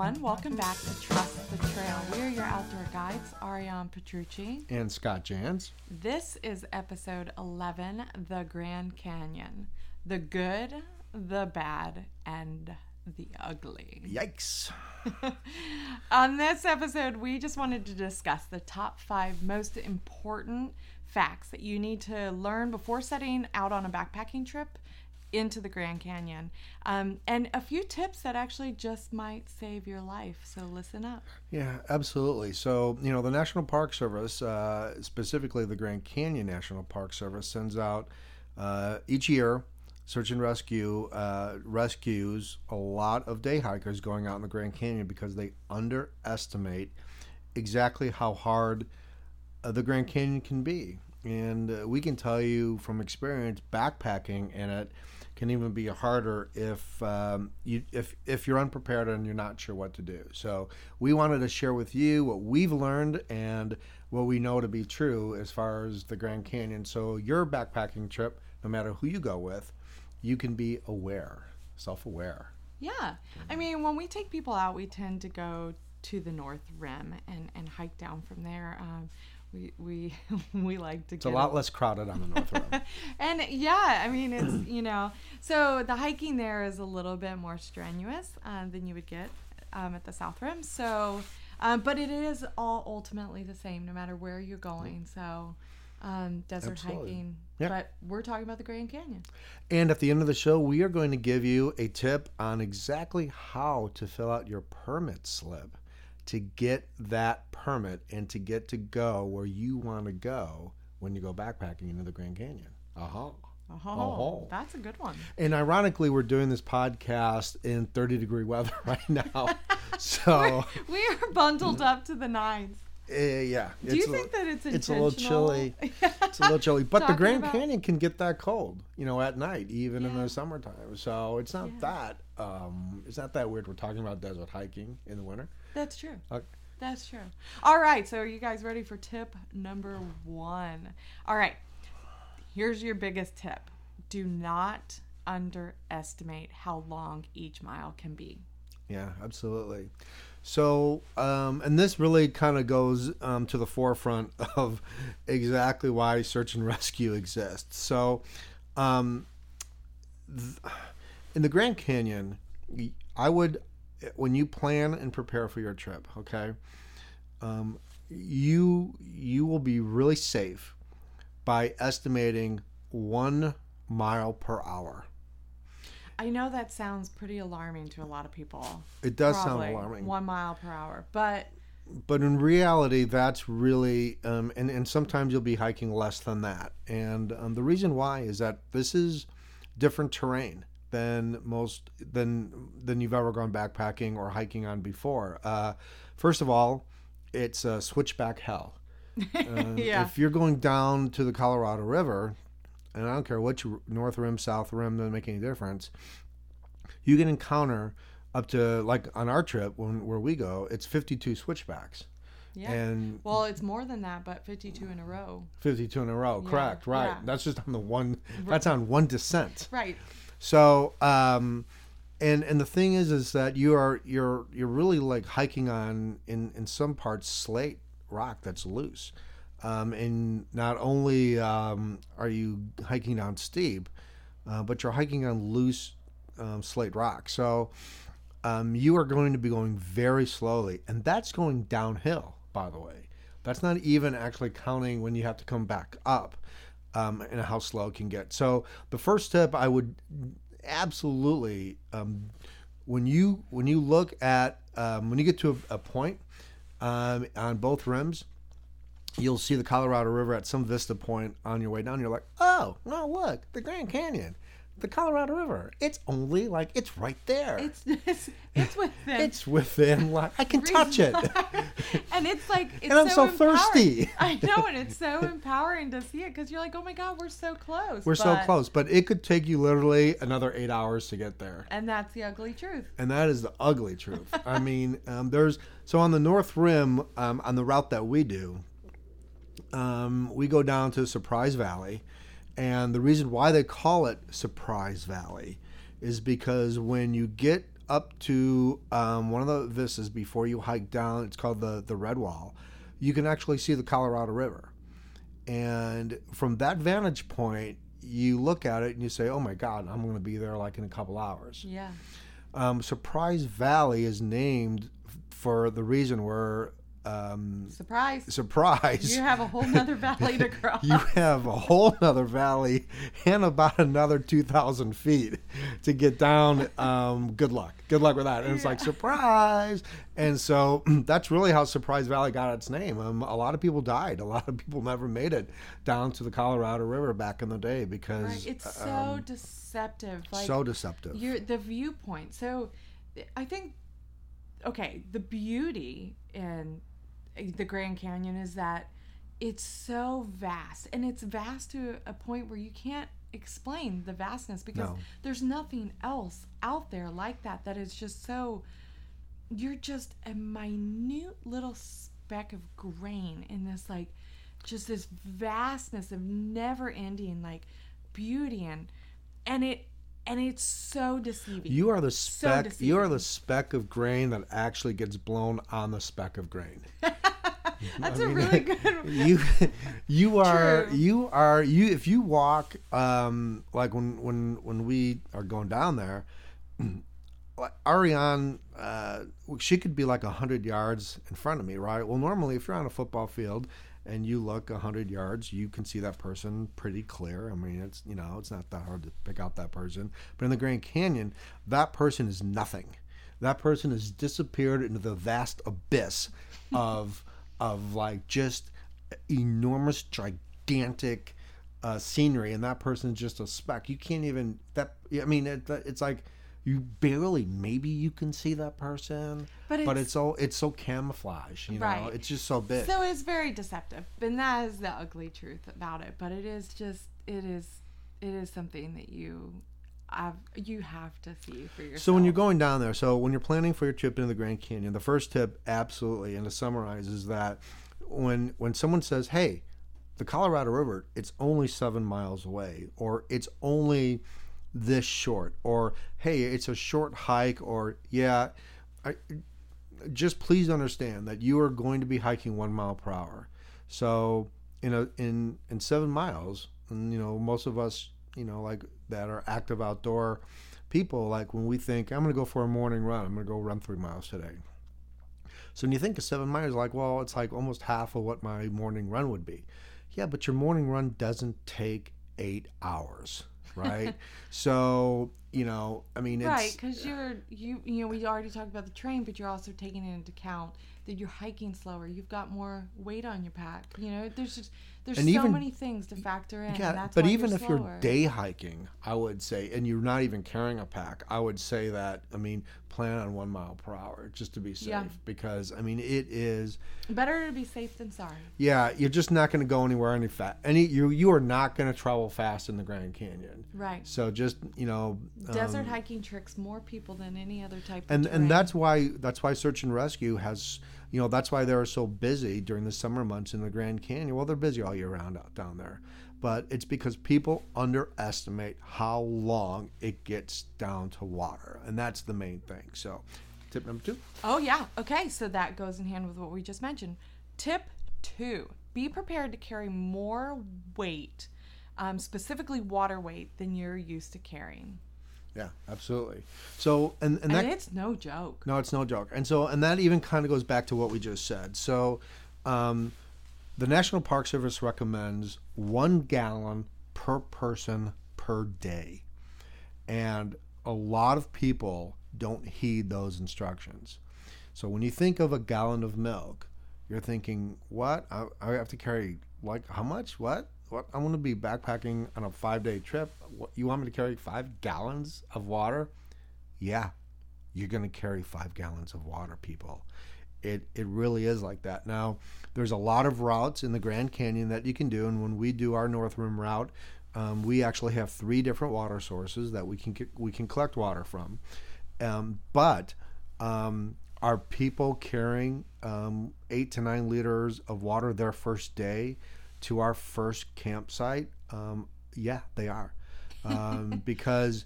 everyone. Welcome back to Trust the Trail. We are your outdoor guides, Ariane Petrucci. And Scott Jans. This is episode 11 The Grand Canyon. The good, the bad, and the ugly. Yikes. On this episode, we just wanted to discuss the top five most important facts that you need to learn before setting out on a backpacking trip into the Grand Canyon. Um, and a few tips that actually just might save your life. So listen up. Yeah, absolutely. So, you know, the National Park Service, uh, specifically the Grand Canyon National Park Service, sends out uh, each year search and rescue uh, rescues a lot of day hikers going out in the Grand Canyon because they underestimate exactly how hard uh, the Grand Canyon can be. And uh, we can tell you from experience, backpacking in it can even be harder if um, you if if you're unprepared and you're not sure what to do. So we wanted to share with you what we've learned and what we know to be true as far as the Grand Canyon. So your backpacking trip, no matter who you go with, you can be aware, self-aware. Yeah, I mean, when we take people out, we tend to go to the North Rim and and hike down from there. Um, we we we like to go. it's a lot less crowded on the north rim and yeah i mean it's you know so the hiking there is a little bit more strenuous uh, than you would get um, at the south rim. So um, but it is all ultimately the same no matter where you're going. So um, desert Absolutely. hiking. Yeah. but we're talking about the grand canyon. And at the end of the show we are going to give you a tip on exactly how to fill out your permit slip to get that permit and to get to go where you want to go when you go backpacking into the Grand Canyon. Uh-huh. Oh, that's a good one. And ironically, we're doing this podcast in 30 degree weather right now. so we're, we are bundled up to the nines. Uh, yeah. Do you think that it's It's a little chilly. it's a little chilly, but the Grand about... Canyon can get that cold, you know, at night, even yeah. in the summertime. So it's not yeah. that um, it's not that weird. We're talking about desert hiking in the winter. That's true. Okay. That's true. All right. So, are you guys ready for tip number one? All right. Here's your biggest tip do not underestimate how long each mile can be. Yeah, absolutely. So, um, and this really kind of goes um, to the forefront of exactly why search and rescue exists. So, um, th- in the Grand Canyon, I would when you plan and prepare for your trip, okay, um, you you will be really safe by estimating one mile per hour. I know that sounds pretty alarming to a lot of people. It does Probably sound alarming. One mile per hour, but but in reality, that's really um, and and sometimes you'll be hiking less than that. And um, the reason why is that this is different terrain than most than than you've ever gone backpacking or hiking on before. Uh, first of all, it's a switchback hell. Uh, yeah. If you're going down to the Colorado River, and I don't care which north rim, south rim, doesn't make any difference. You can encounter up to like on our trip when where we go, it's 52 switchbacks. Yeah. And well, it's more than that, but 52 in a row. 52 in a row, yeah. correct, right. Yeah. That's just on the one that's on one descent. Right. So, um, and and the thing is, is that you are you're you're really like hiking on in in some parts slate rock that's loose, um, and not only um, are you hiking down steep, uh, but you're hiking on loose um, slate rock. So. Um, you are going to be going very slowly, and that's going downhill, by the way. That's not even actually counting when you have to come back up um, and how slow it can get. So the first tip I would absolutely um, when you when you look at um, when you get to a, a point um, on both rims, you'll see the Colorado River at some vista point on your way down. You're like, oh, no, look, the Grand Canyon the Colorado River. It's only like it's right there. It's it's, it's within. it's within like I can touch it. and it's like it's and I'm so, so thirsty. I know, and it's so empowering to see it because you're like, oh my god, we're so close. We're but, so close, but it could take you literally another eight hours to get there. And that's the ugly truth. And that is the ugly truth. I mean, um, there's so on the North Rim um, on the route that we do. Um, we go down to Surprise Valley, and the reason why they call it Surprise Valley is because when you get up to um, one of the vistas before you hike down. It's called the the Red Wall. You can actually see the Colorado River, and from that vantage point, you look at it and you say, "Oh my God, I'm going to be there like in a couple hours." Yeah. Um, Surprise Valley is named for the reason where um, Surprise. surprise You have a whole nother valley to cross. you have a whole nother valley and about another 2,000 feet to get down. Um, good luck. Good luck with that. And it's like, surprise. And so that's really how Surprise Valley got its name. Um, a lot of people died. A lot of people never made it down to the Colorado River back in the day because Right. It's so um, deceptive. Like so deceptive. your the viewpoint. So I think okay, the beauty in the Grand Canyon is that it's so vast and it's vast to a point where you can't explain the vastness because No. there's nothing else out there like that that is just so you're just a minute little speck of grain in this like just this vastness of never ending like beauty and and it and it's so deceiving You are the So speck. you are the speck of grain that actually gets blown on the speck of grain. that's I a mean, really good you you are True. you are you if you walk um like when when when we are going down there Ariane uh she could be like 100 yards in front of me right well normally if you're on a football field and you look 100 yards you can see that person pretty clear. I mean it's you know it's not that hard to pick out that person. But in the grand canyon that person is nothing. That person has disappeared into the vast abyss of of like just enormous gigantic uh, scenery. And that person is just a speck. You can't even that i mean it, it's like you barely maybe you can see that person But but it's- it's all it's so camouflage you know? Right. it's just so big. So it's very deceptive and that is the ugly truth about it but it is just it is it is something that you have you have to see for yourself So when you're going down there, so when you're planning for your trip into the Grand Canyon, the first tip, absolutely, and to summarize, is that when when someone says, "Hey, the Colorado River, it's only seven miles away," or "It's only this short," or "Hey, it's a short hike," or "Yeah," I, just please understand that you are going to be hiking one mile per hour. So in a in in seven miles, and you know most of us, you know, like that are active outdoor people, like when we think I'm going to go for a morning run, I'm going to go run three miles today. So when you think of seven miles, like well, it's like almost half of what my morning run would be. Yeah, but your morning run doesn't take eight hours, right? so you know, I mean, it's right because you're you you know we already talked about the train but you're also taking into account that you're hiking slower you've got more weight on your pack you know there's just there's And so even- many things to factor in Yeah, but even you're if you're day hiking, I would say, and you're not even carrying a pack, I would say that, I mean, plan on one mile per hour just to be safe. Yeah. Because, I mean, it is, better to be safe than sorry yeah, you're just not going to go anywhere any fast. Any, you, you are not going to travel fast in the Grand Canyon. right So just, you know, desert um, hiking tricks more people than any other type of and and that's why that's why search and rescue has you know that's why they're so busy during the summer months in the Grand Canyon. Well, they're busy all year round out down there, but it's because people underestimate how long it gets down to water, and that's the main thing. So, tip number two. Oh, yeah. Okay. So that goes in hand with what we just mentioned. Tip two be prepared to carry more weight, um, specifically water weight, than you're used to carrying. Yeah, absolutely. So, and and that and it's no joke. No, it's no joke. And so, and that even kind of goes back to what we just said. So, um, the National Park Service recommends one gallon per person per day. And a lot of people don't heed those instructions. So, when you think of a gallon of milk, you're thinking, what? I, I have to carry, like, how much? What? What? I'm going to be backpacking on a five day trip. What, you want me to carry five gallons of water? Yeah, you're going to carry five gallons of water, people. It, it really is like that. Now, there's a lot of routes in the Grand Canyon that you can do, and when we do our North Rim route, um, we actually have three different water sources that we can we can collect water from. Um, but um, are people carrying um, eight to nine liters of water their first day to our first campsite? Um, yeah, they are, um, because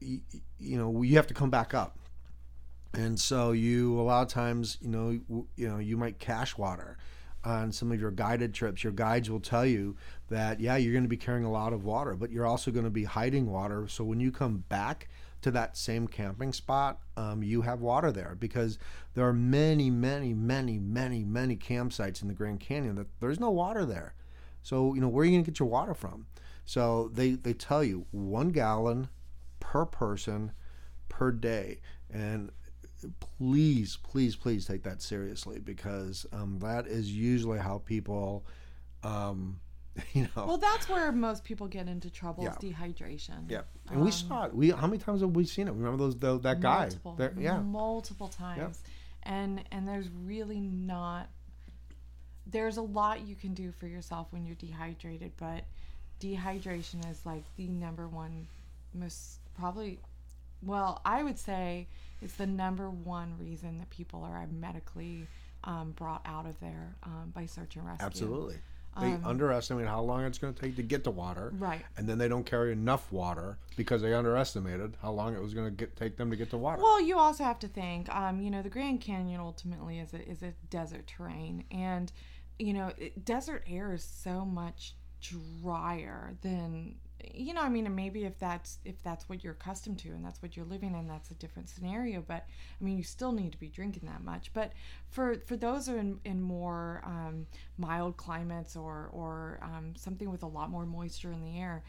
y- you know you have to come back up. And so you a lot of times you know w- you know you might cache water on some of your guided trips. Your guides will tell you that yeah you're going to be carrying a lot of water but you're also going to be hiding water. So when you come back to that same camping spot um, you have water there because there are many many many many many campsites in the grand canyon that there's no water there so you know where are you going to get your water from so they they tell you one gallon per person per day and please, please, please take that seriously because um, that is usually how people, um, you know. Well, that's where most people get into trouble is dehydration. yeah, and we saw it. We how many times have we seen it? Remember those tho- that guy? multiple, There- yeah, multiple times, and and there's really not. There's a lot you can do for yourself when you're dehydrated, but dehydration is like the number one most probably. Well, I would say it's the number one reason that people are medically um, brought out of there um, by search and rescue. absolutely. They underestimate how long it's going to take to get to water, Right. and then they don't carry enough water because they underestimated how long it was going to take them to get to water. Well, you also have to think, um, you know, the Grand Canyon ultimately is a, is a desert terrain, and you know, desert air is so much drier than you know. I mean, maybe if that's if that's what you're accustomed to and that's what you're living in, that's a different scenario. But I mean, you still need to be drinking that much. But for for those in, in more um, mild climates or or um, something with a lot more moisture in the air,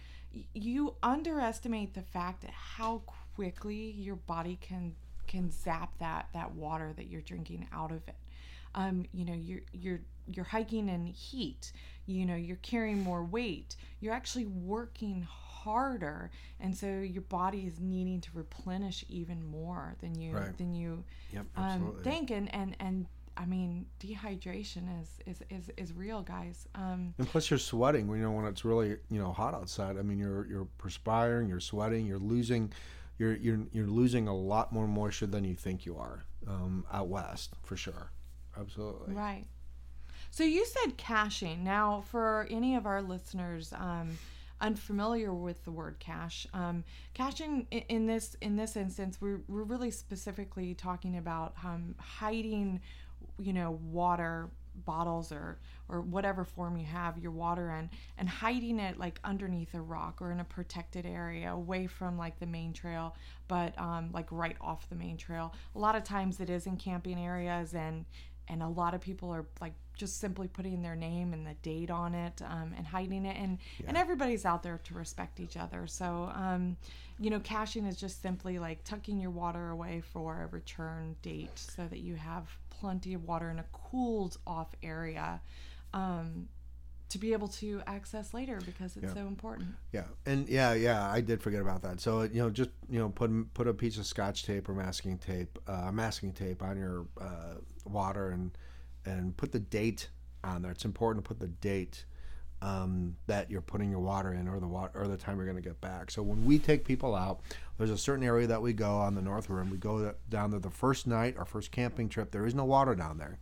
you underestimate the fact that how quickly your body can can zap that that water that you're drinking out of it. Um, you know, you're you're you're hiking in heat. You know, you're carrying more weight. You're actually working harder, and so your body is needing to replenish even more than you Right. than you yep, um, think. And and and I mean, dehydration is is is, is real, guys. Um, And plus, you're sweating when you know when it's really you know hot outside. I mean, you're you're perspiring, you're sweating, you're losing, you're you're you're losing a lot more moisture than you think you are um, out west for sure. Absolutely. Right. So you said caching. Now, for any of our listeners um, unfamiliar with the word cache, um, caching i- in this in this instance, we're we're really specifically talking about um, hiding, you know, water bottles or or whatever form you have your water in and hiding it like underneath a rock or in a protected area away from like the main trail but um, like right off the main trail a lot of times it is in camping areas and and a lot of people are like just simply putting their name and the date on it um, and hiding it and and everybody's out there to respect each other. So um, you know caching is just simply like tucking your water away for a return date so that you have plenty of water in a cooled off area um, to be able to access later because it's so important. Yeah, and yeah, yeah, I did forget about that. So you know, just you know, put put a piece of Scotch tape or masking tape, uh, masking tape on your uh, water, and and put the date on there. It's important to put the date um, that you're putting your water in, or the water, or the time you're going to get back. So when we take people out, there's a certain area that we go on the North Rim. We go down there the first night, our first camping trip. There is no water down there.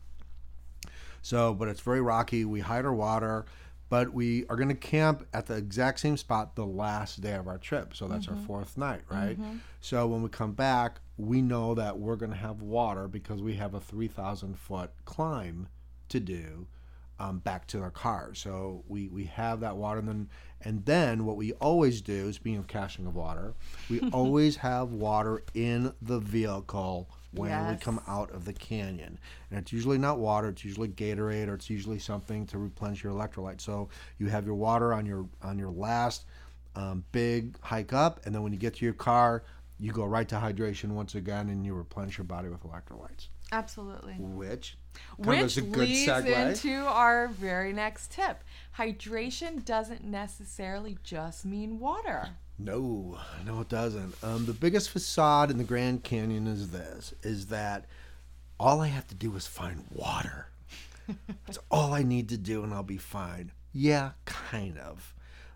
So, but it's very rocky. We hide our water, but we are going to camp at the exact same spot the last day of our trip. So that's our fourth night, right? So when we come back, we know that we're going to have water because we have a 3,000 foot climb to do um, back to our car. So we, we have that water, and then and then what we always do, speaking of caching of water, we always have water in the vehicle when we come out of the canyon. And it's usually not water, it's usually Gatorade or it's usually something to replenish your electrolytes. So you have your water on your on your last um, big hike up, and then when you get to your car, you go right to hydration once again, and you replenish your body with electrolytes. absolutely Which Which a good leads segue. into our very next tip. Hydration doesn't necessarily just mean water. No, no, it doesn't. Um, the biggest facade in the Grand Canyon is this: is that all I have to do is find water. That's all I need to do, and I'll be fine. Yeah, kind of.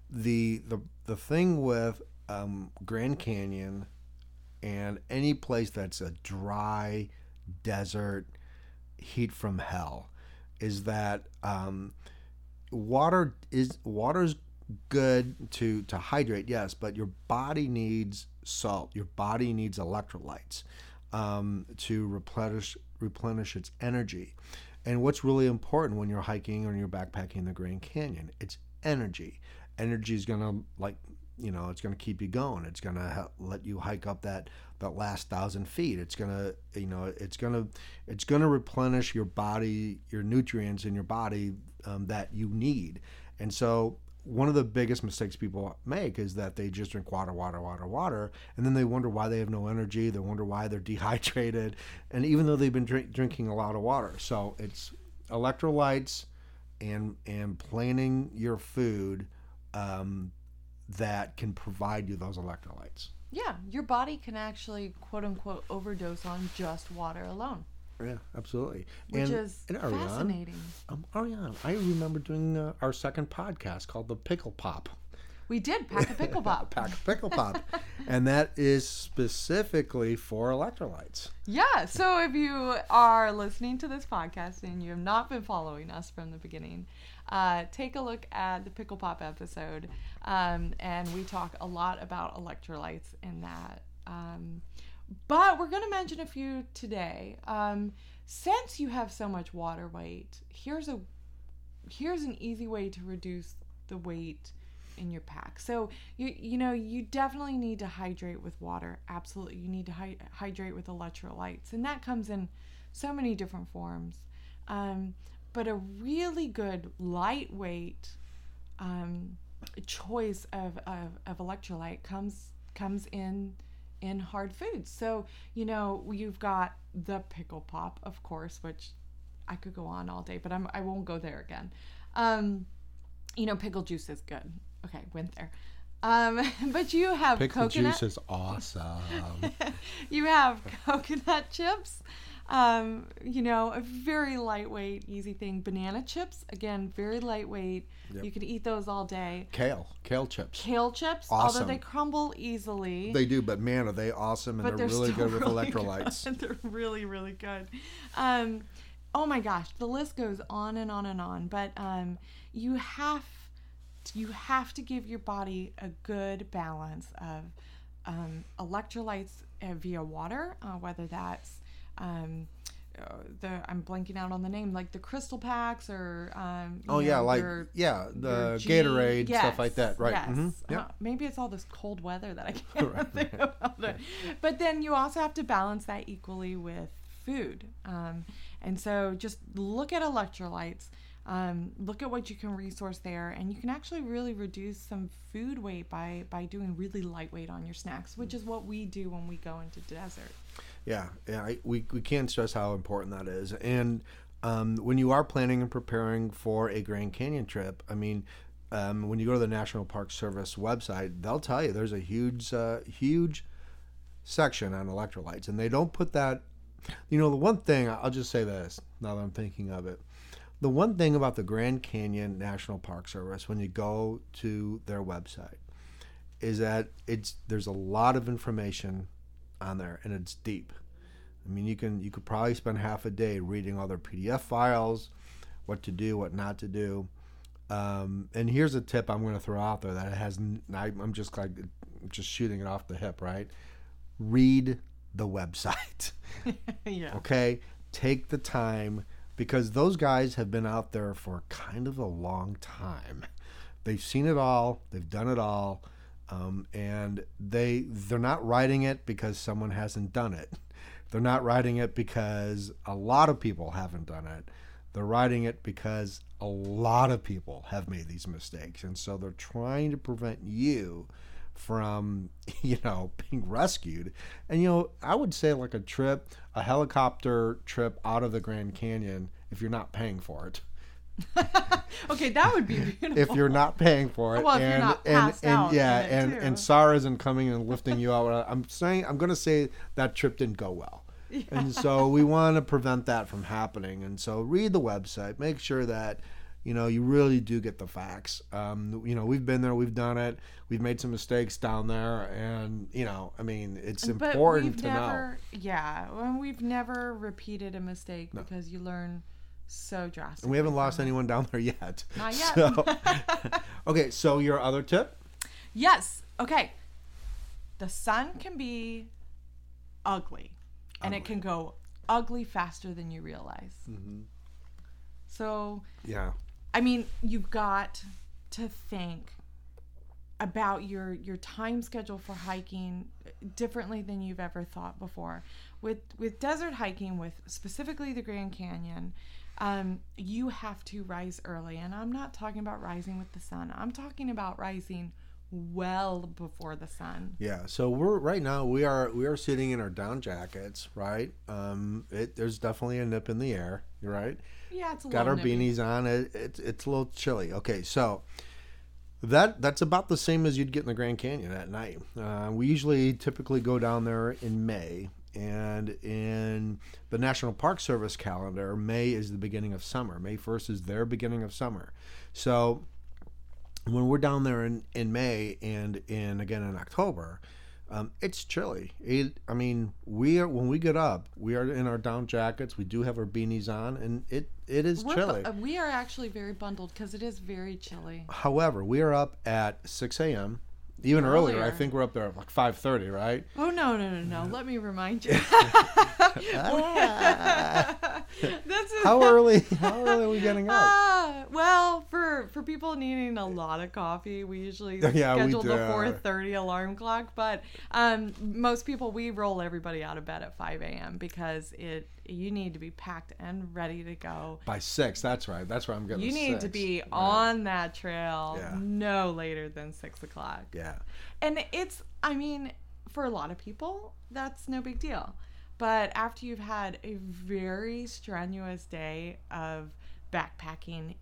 the the The thing with um, Grand Canyon and any place that's a dry desert, heat from hell, is that um, water is water's good to to hydrate yes but your body needs salt your body needs electrolytes um, to replenish replenish its energy. And what's really important when you're hiking or you're backpacking in the Grand Canyon, it's energy. Energy is gonna like you know it's gonna keep you going. It's gonna let you hike up that that last thousand feet. It's gonna you know it's gonna it's gonna replenish your body, your nutrients in your body um, that you need. And so one of the biggest mistakes people make is that they just drink water, water, water, water, and then they wonder why they have no energy. They wonder why they're dehydrated, and even though they've been drink, drinking a lot of water, so it's electrolytes and and planning your food um, that can provide you those electrolytes. Yeah, your body can actually quote unquote overdose on just water alone. Yeah, absolutely. Which and, is and Ariane, fascinating. Um, Ariane, I remember doing uh, our second podcast called the Pickle Pop. We did pack a pickle pop. Pack a pickle pop, and that is specifically for electrolytes. Yeah. So if you are listening to this podcast and you have not been following us from the beginning, uh, take a look at the pickle pop episode, um, and we talk a lot about electrolytes in that. Um, but we're going to mention a few today. Um, since you have so much water weight, here's a here's an easy way to reduce the weight in your pack. So you you know you definitely need to hydrate with water. Absolutely, you need to hy- hydrate with electrolytes, and that comes in so many different forms. Um, but a really good lightweight um, choice of, of, of electrolyte comes comes in in hard foods. So, you know, you've got the pickle pop, of course, which I could go on all day, but I'm I won't go there again. Um, you know, pickle juice is good. Okay, went there. Um, but you have Pickle coconut. juice is awesome. you have coconut chips. Um, you know, a very lightweight, easy thing. Banana chips, again, very lightweight. Yep. You could eat those all day. kale, kale chips. Kale chips, although Awesome. they crumble easily. They do, but man, are they awesome and but they're, really good with really electrolytes. good. They're really, really good. Um, oh my gosh, the list goes on and on and on. But um, you have you have to give your body a good balance of um, electrolytes uh, via water, uh, whether that's um, uh, the I'm blanking out on the name, like the crystal packs or um, Oh yeah, know, like your- yeah, the Gatorade stuff like that, right? Yes. hmm Yep. Uh, maybe it's all this cold weather that I can't Right. think about it. But then you also have to balance that equally with food. Um, and so just look at electrolytes. Um, look at what you can resource there, and you can actually really reduce some food weight by by doing really lightweight on your snacks, which is what we do when we go into desert. Yeah, yeah. I, we we can't stress how important that is. And um, when you are planning and preparing for a Grand Canyon trip, I mean, um, when you go to the National Park Service website, they'll tell you there's a huge, uh, huge section on electrolytes, and they don't put that. You know, the one thing I'll just say this now that I'm thinking of it. The one thing about the Grand Canyon National Park Service, when you go to their website, is that it's there's a lot of information on there and it's deep. I mean, you can you could probably spend half a day reading all their PDF files, what to do, what not to do. Um, and here's a tip I'm going to throw out there that has I, am just like just shooting it off the hip, right? Read the website. yeah. Okay, take the time because those guys have been out there for kind of a long time. They've seen it all. They've done it all, um, and they they're not writing it because someone hasn't done it. They're not writing it because a lot of people haven't done it. They're writing it because a lot of people have made these mistakes, and so they're trying to prevent you from you know being rescued and you know i would say like a trip a helicopter trip out of the grand canyon if you're not paying for it okay, that would be beautiful. if you're not paying for it Well, and and, and out yeah and too. and SAR isn't coming and lifting you out. I'm saying i'm going to say that trip didn't go well. And so we want to prevent that from happening. And so read the website. Make sure that you know you really do get the facts. Um, you know we've been there we've done it. We've made some mistakes down there. And you know i mean it's But important to know. Yeah, and we've never repeated a mistake because you learn so drastic. and we haven't lost anyone down there yet Not yet. So- okay so your other tip Yes. Okay. The sun can be ugly. and it can go ugly faster than you realize. Mm-hmm. So, Yeah. I mean, you've got to think about your your time schedule for hiking differently than you've ever thought before. With with desert hiking, with specifically the Grand Canyon, um, you have to rise early, and I'm not talking about rising with the sun. I'm talking about rising well before the sun. Yeah, so we're right now we are we are sitting in our down jackets, right? Um, it, there's definitely a nip in the air. Right. Yeah, it's a Got our nippy. beanies on. It, it's it's a little chilly. Okay, so that that's about the same as you'd get in the Grand Canyon at night. Uh, we usually typically go down there in May, and in the National Park Service calendar, May is the beginning of summer. May first is their beginning of summer. So when we're down there in, in May and in again in October, um, it's chilly. It, I mean, we are when we get up, we are in our down jackets. We do have our beanies on, and it it is We're chilly. bu- we are actually very bundled because it is very chilly. However, we are up at six a.m. Even earlier. I think we're up there at like five thirty, right? Oh no no no no! Let me remind you. is How early? How early are we getting up? Ah, well, for for people needing a lot of coffee, we usually Yeah, we schedule the four thirty alarm clock. But um, most people we roll everybody out of bed at five a.m. because it you need to be packed and ready to go. By six. That's right. That's where I'm getting. You need to be Right. on that trail Yeah. no later than six o'clock. Yeah. And it's, I mean, for a lot of people, that's no big deal. But after you've had a very strenuous day of backpacking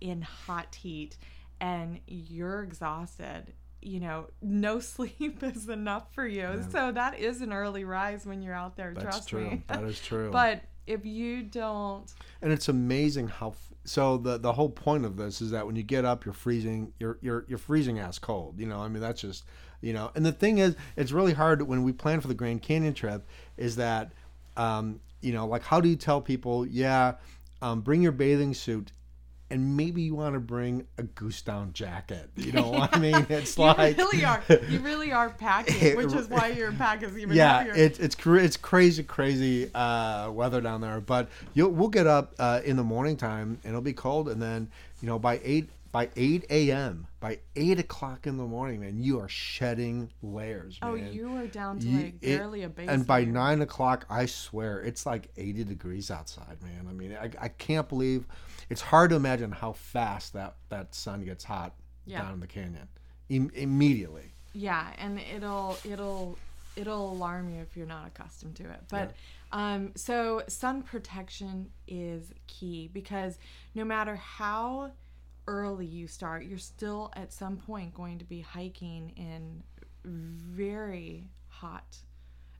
in hot heat and you're exhausted, you know, no sleep is enough for you. So that is an early rise when you're out there, That's trust true. me. That is true. but if you don't, and it's amazing how f- so the the whole point of this is that when you get up you're freezing you're you're you're freezing ass cold you know i mean that's just you know and the thing is it's really hard when we plan for the grand canyon trip is that um you know like how do you tell people yeah um, bring your bathing suit and maybe you want to bring a goose down jacket you know what i mean it's you like really are, you really are packing, which is why your pack is even yeah, heavier. it's it's it's crazy, crazy uh, weather down there. But you'll we'll get up uh, in the morning time and it'll be cold, and then you know by eight by eight a.m. by eight o'clock in the morning, man, you are shedding layers. Oh, man. you are down to You- like it- barely a base. and by nine o'clock, I swear it's like eighty degrees outside, man. I mean, I, I can't believe it's hard to imagine how fast that that sun gets hot Yeah. down in the canyon Im- immediately. Yeah, and it'll it'll it'll alarm you if you're not accustomed to it. But um, so sun protection is key because no matter how early you start, you're still at some point going to be hiking in very hot.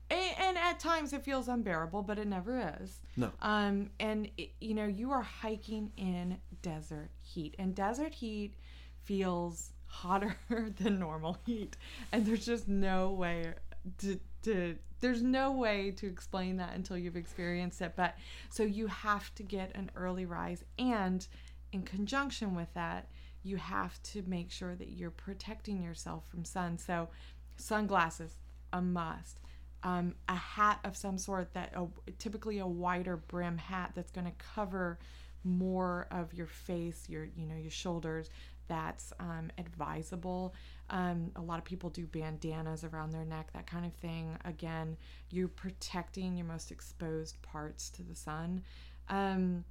A- And at times it feels unbearable, but it never is. No. Um, and it, you know you are hiking in desert heat, and desert heat feels hotter than normal heat, and there's just no way to, to there's no way to explain that until you've experienced it. But so you have to get an early rise, and in conjunction with that, you have to make sure that you're protecting yourself from sun. So sunglasses, a must. Um, a hat of some sort that uh, typically a wider brim hat that's going to cover more of your face your you know your shoulders. That's um, advisable. Um, a lot of people do bandanas around their neck that kind of thing. Again you're protecting your most exposed parts to the sun. Um,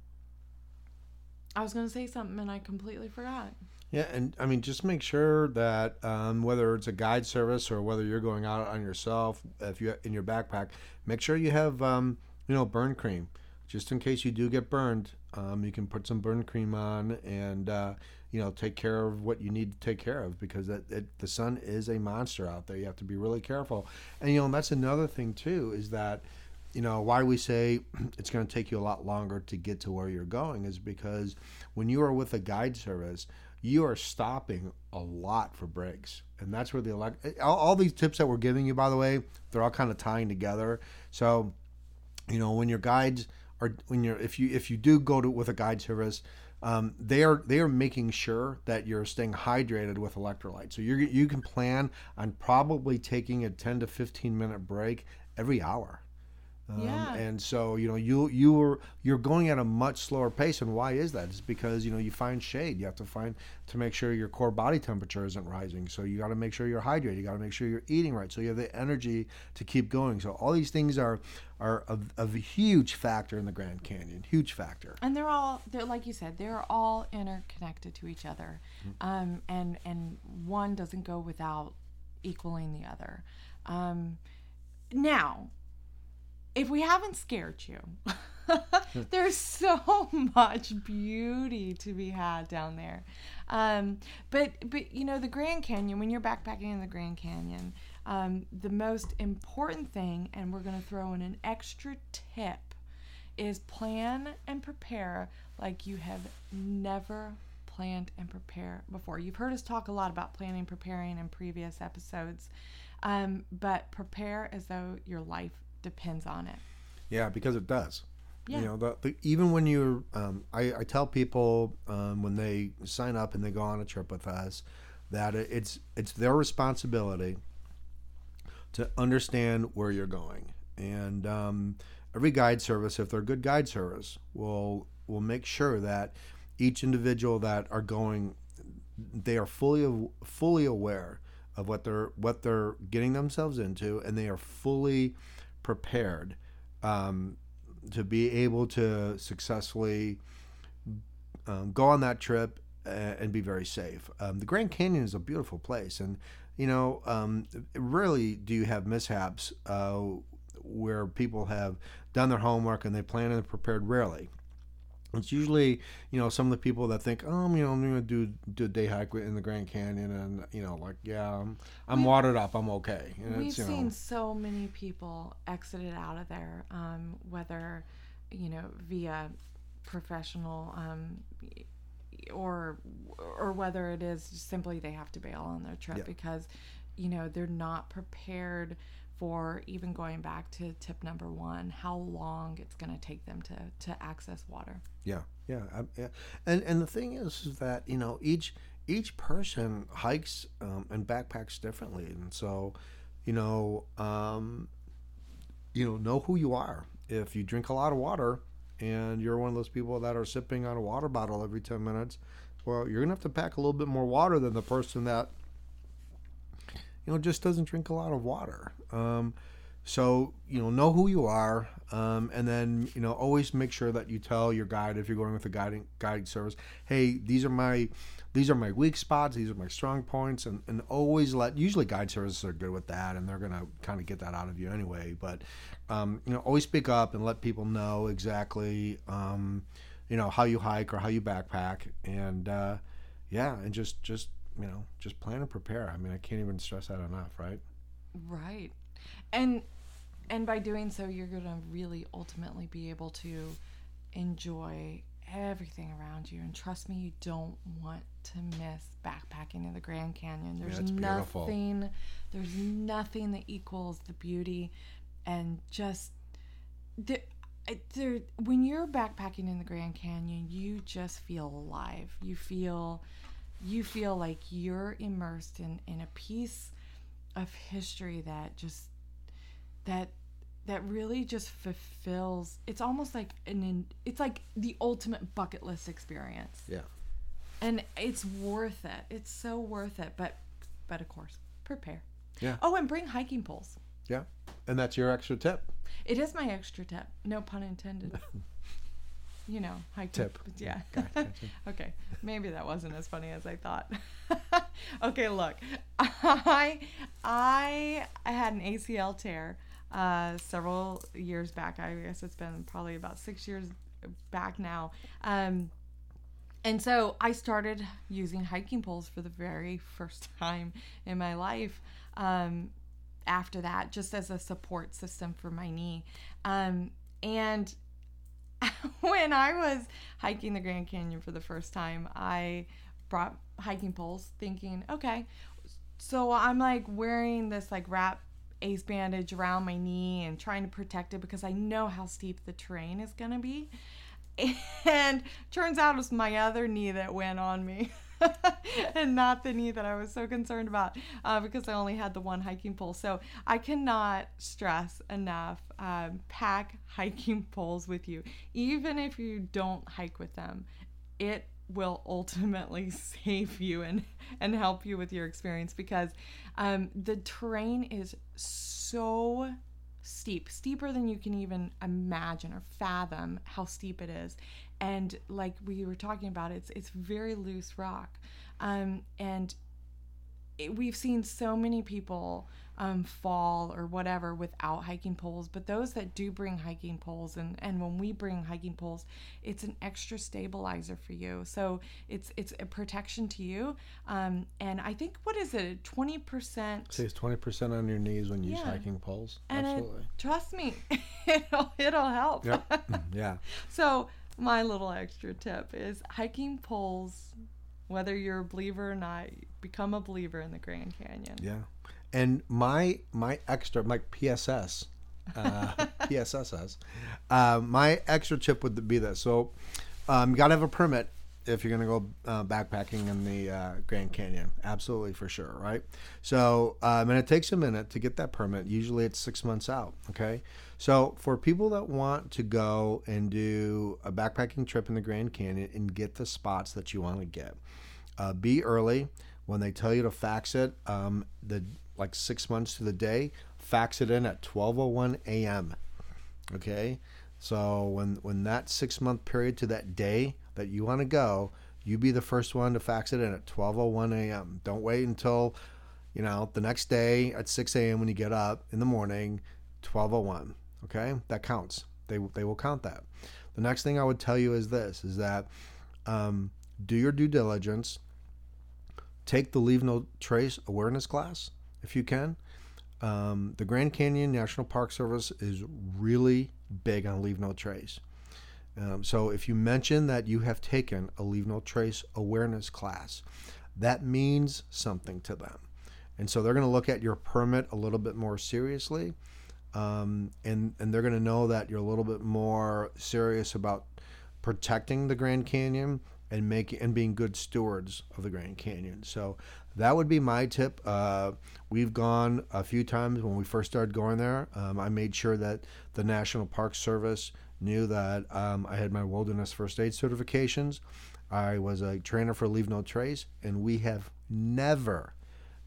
i was going to say something and i completely forgot Yeah, and I mean, just make sure that um, whether it's a guide service or whether you're going out on yourself, if you in your backpack, make sure you have um, you know burn cream, just in case you do get burned. Um, you can put some burn cream on and uh, you know take care of what you need to take care of because it, the sun is a monster out there. You have to be really careful, and you know and that's another thing too is that you know why we say it's going to take you a lot longer to get to where you're going is because when you are with a guide service you are stopping a lot for breaks. And that's where the elect all, all these tips that we're giving you by the way they're all kind of tying together. So you know when your guides are when you're if you if you do go to with a guide service um, they are they are making sure that you're staying hydrated with electrolytes. So you you can plan on probably taking a 10 to 15 minute break every hour Um, Yeah. And so you know you you were you're going at a much slower pace, and why is that? It's because you know you find shade. You have to find to make sure your core body temperature isn't rising. So you got to make sure you're hydrated. You got to make sure you're eating right. So you have the energy to keep going. So all these things are are a, a huge factor in the Grand Canyon. Huge factor. and they're all they're like you said they're all interconnected to each other um, and and one doesn't go without equaling the other um, now if we haven't scared you there's so much beauty to be had down there um, but but you know the grand canyon when you're backpacking in the grand canyon um, the most important thing and we're going to throw in an extra tip is plan and prepare like you have never planned and prepared before. You've heard us talk a lot about planning, preparing in previous episodes, um, but prepare as though your life depends on it. Yeah, because it does. Yeah. You know, the, the, even when you're, um, I, I tell people um, when they sign up and they go on a trip with us that it, it's it's their responsibility to understand where you're going, and um, every guide service, if they're a good guide service, will will make sure that each individual that are going, they are fully fully aware of what they're what they're getting themselves into, and they are fully prepared um, to be able to successfully um, go on that trip uh, and be very safe. Um, the Grand Canyon is a beautiful place, and you know, um, rarely do you have mishaps uh, where people have done their homework and they plan and prepared. Rarely. It's usually, you know, some of the people that think, oh, you know, I'm gonna do do a day hike in the Grand Canyon, and you know, like, yeah, I'm, I'm We've- watered up, I'm okay. And We've you know, seen so many people exited out of there, um, whether you know via professional um, or or whether it is simply they have to bail on their trip Yeah. because you know they're not prepared for even going back to tip number one how long it's going to take them to to access water Yeah, yeah, I, yeah. And and the thing is, is that you know each each person hikes um, and backpacks differently, and so you know um, you know know who you are. If you drink a lot of water and you're one of those people that are sipping on a water bottle every ten minutes, well, you're gonna have to pack a little bit more water than the person that you know just doesn't drink a lot of water. Um, so you know know who you are um, and then you know always make sure that you tell your guide if you're going with a guiding guiding service hey these are my these are my weak spots these are my strong points and, and always let usually guide services are good with that and they're to kind of get that out of you anyway but um, you know always speak up and let people know exactly um, you know how you hike or how you backpack and uh, yeah and just just you know just plan and prepare i mean i can't even stress that enough right Right. And and by doing so you're going to really ultimately be able to enjoy everything around you and trust me you don't want to miss backpacking in the Grand Canyon. There's beautiful. nothing there's nothing that equals the beauty and just the there when you're backpacking in the Grand Canyon, you just feel alive. You feel you feel like you're immersed in in a piece of history that just that that really just fulfills it's almost like an in, it's like the ultimate bucket list experience. Yeah. And it's worth it. It's so worth it. But but of course prepare. Yeah. oh and bring hiking poles. Yeah. And that's your extra tip. It is my extra tip. No pun intended. You know hiking. Tip. yeah. Gotcha. okay. Maybe that wasn't as funny as i thought. Okay look. I I had an acl tear uh, several years back i guess it's been probably about six years back now. Um, and so i started using hiking poles for the very first time in my life um, after that just as a support system for my knee. Um, and when I was hiking the Grand Canyon for the first time, I brought hiking poles thinking, okay, so I'm like wearing this like wrap ace bandage around my knee and trying to protect it because I know how steep the terrain is going to be. And turns out it was my other knee that went on me. and not the knee that I was so concerned about uh, because I only had the one hiking pole. So I cannot stress enough um, pack hiking poles with you. Even if you don't hike with them, it will ultimately save you and, and help you with your experience because um, the terrain is so steep, steeper than you can even imagine or fathom how steep it is. And like we were talking about, it's it's very loose rock, um, and it, we've seen so many people um, fall or whatever without hiking poles. But those that do bring hiking poles, and, and when we bring hiking poles, it's an extra stabilizer for you. So it's it's a protection to you. Um, and I think what is it, twenty percent? Saves twenty percent on your knees when you use hiking poles. And it, Absolutely. trust me, it'll it'll help. Yep. Mm, yeah. So, my little extra tip is hiking poles, whether you're a believer or not, become a believer in the Grand Canyon. Yeah. And my my extra my PSS uh, PSSS uh, my extra tip would be this. So um, you got to have a permit if you're going to go uh, backpacking in the uh, Grand Canyon. Absolutely for sure, right? So um, and it takes a minute to get that permit. Usually it's six months out. Okay. So for people that want to go and do a backpacking trip in the Grand Canyon and get the spots that you want to get, uh, be early when they tell you to fax it um, the like six months to the day fax it in at 1201 a.m okay? So when when that six month period to that day that you want to go you be the first one to fax it in at 1201 a.m don't wait until you know the next day at 6 a.m when you get up in the morning 1201 okay? That counts. They, they will count that. The next thing i would tell you is this is that um, do your due diligence. Take the leave no trace awareness class if you can. Um, the grand canyon national park service is really big on leave no trace. Um, so if you mention that you have taken a leave no trace awareness class that means something to them. And so they're going to look at your permit a little bit more seriously um, and and they're going to know that you're a little bit more serious about protecting the Grand Canyon and making and being good stewards of the Grand Canyon. So that would be my tip. Uh, we've gone a few times when we first started going there. Um, I made sure that the National Park Service knew that um, I had my wilderness first aid certifications. I was a trainer for Leave No Trace, and we have never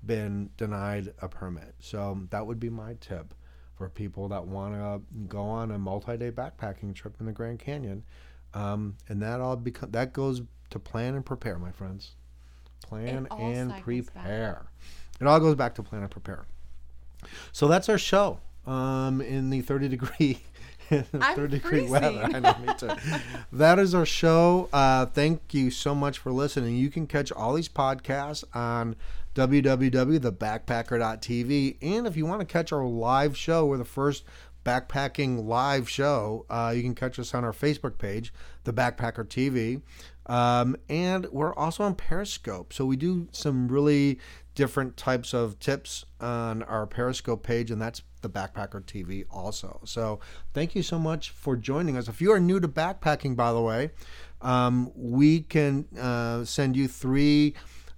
been denied a permit. So that would be my tip for people that want to go on a multi-day backpacking trip in the Grand Canyon. Um, and that all become that goes to plan and prepare, my friends. Plan and cycles back. prepare. It all goes back to plan and prepare. So that's our show. Um, in the 30 degree, 30 degree weather. I know, me too. that is our show. Uh, thank you so much for listening. You can catch all these podcasts on www.thebackpacker.tv. And if you want to catch our live show, we're the first backpacking live show. Uh, you can catch us on our Facebook page, The Backpacker TV. Um, and we're also on Periscope. So we do some really different types of tips on our Periscope page, and that's the Backpacker TV also. So thank you so much for joining us. If you are new to backpacking, by the way, um, we can uh, send you three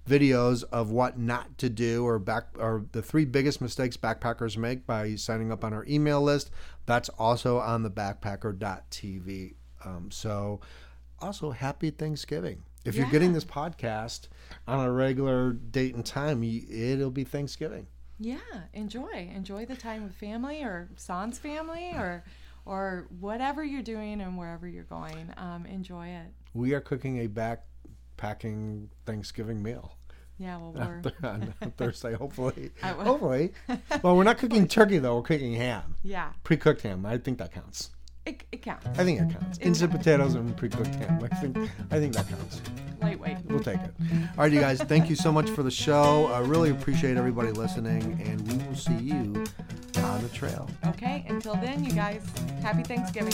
videos of what not to do or back or the three biggest mistakes backpackers make by signing up on our email list. That's also on the backpacker.tv. Um, so also happy Thanksgiving. If you're getting this podcast on a regular date and time, it'll be Thanksgiving. Yeah, enjoy. Enjoy the time with family or sans family or or whatever you're doing and wherever you're going. Um, enjoy it. We are cooking a backpacking Thanksgiving meal Yeah, well, we're on Thursday, hopefully. Hopefully. Well, we're not cooking turkey though. We're cooking ham, yeah, pre-cooked ham. I think that counts. It, it counts. I think it counts. Instant potatoes and pre-cooked ham. I think I think that counts. Lightweight. We'll take it. All right, you guys. Thank you so much for the show. I really appreciate everybody listening, and we will see you on the trail. Okay, until then, you guys, happy Thanksgiving.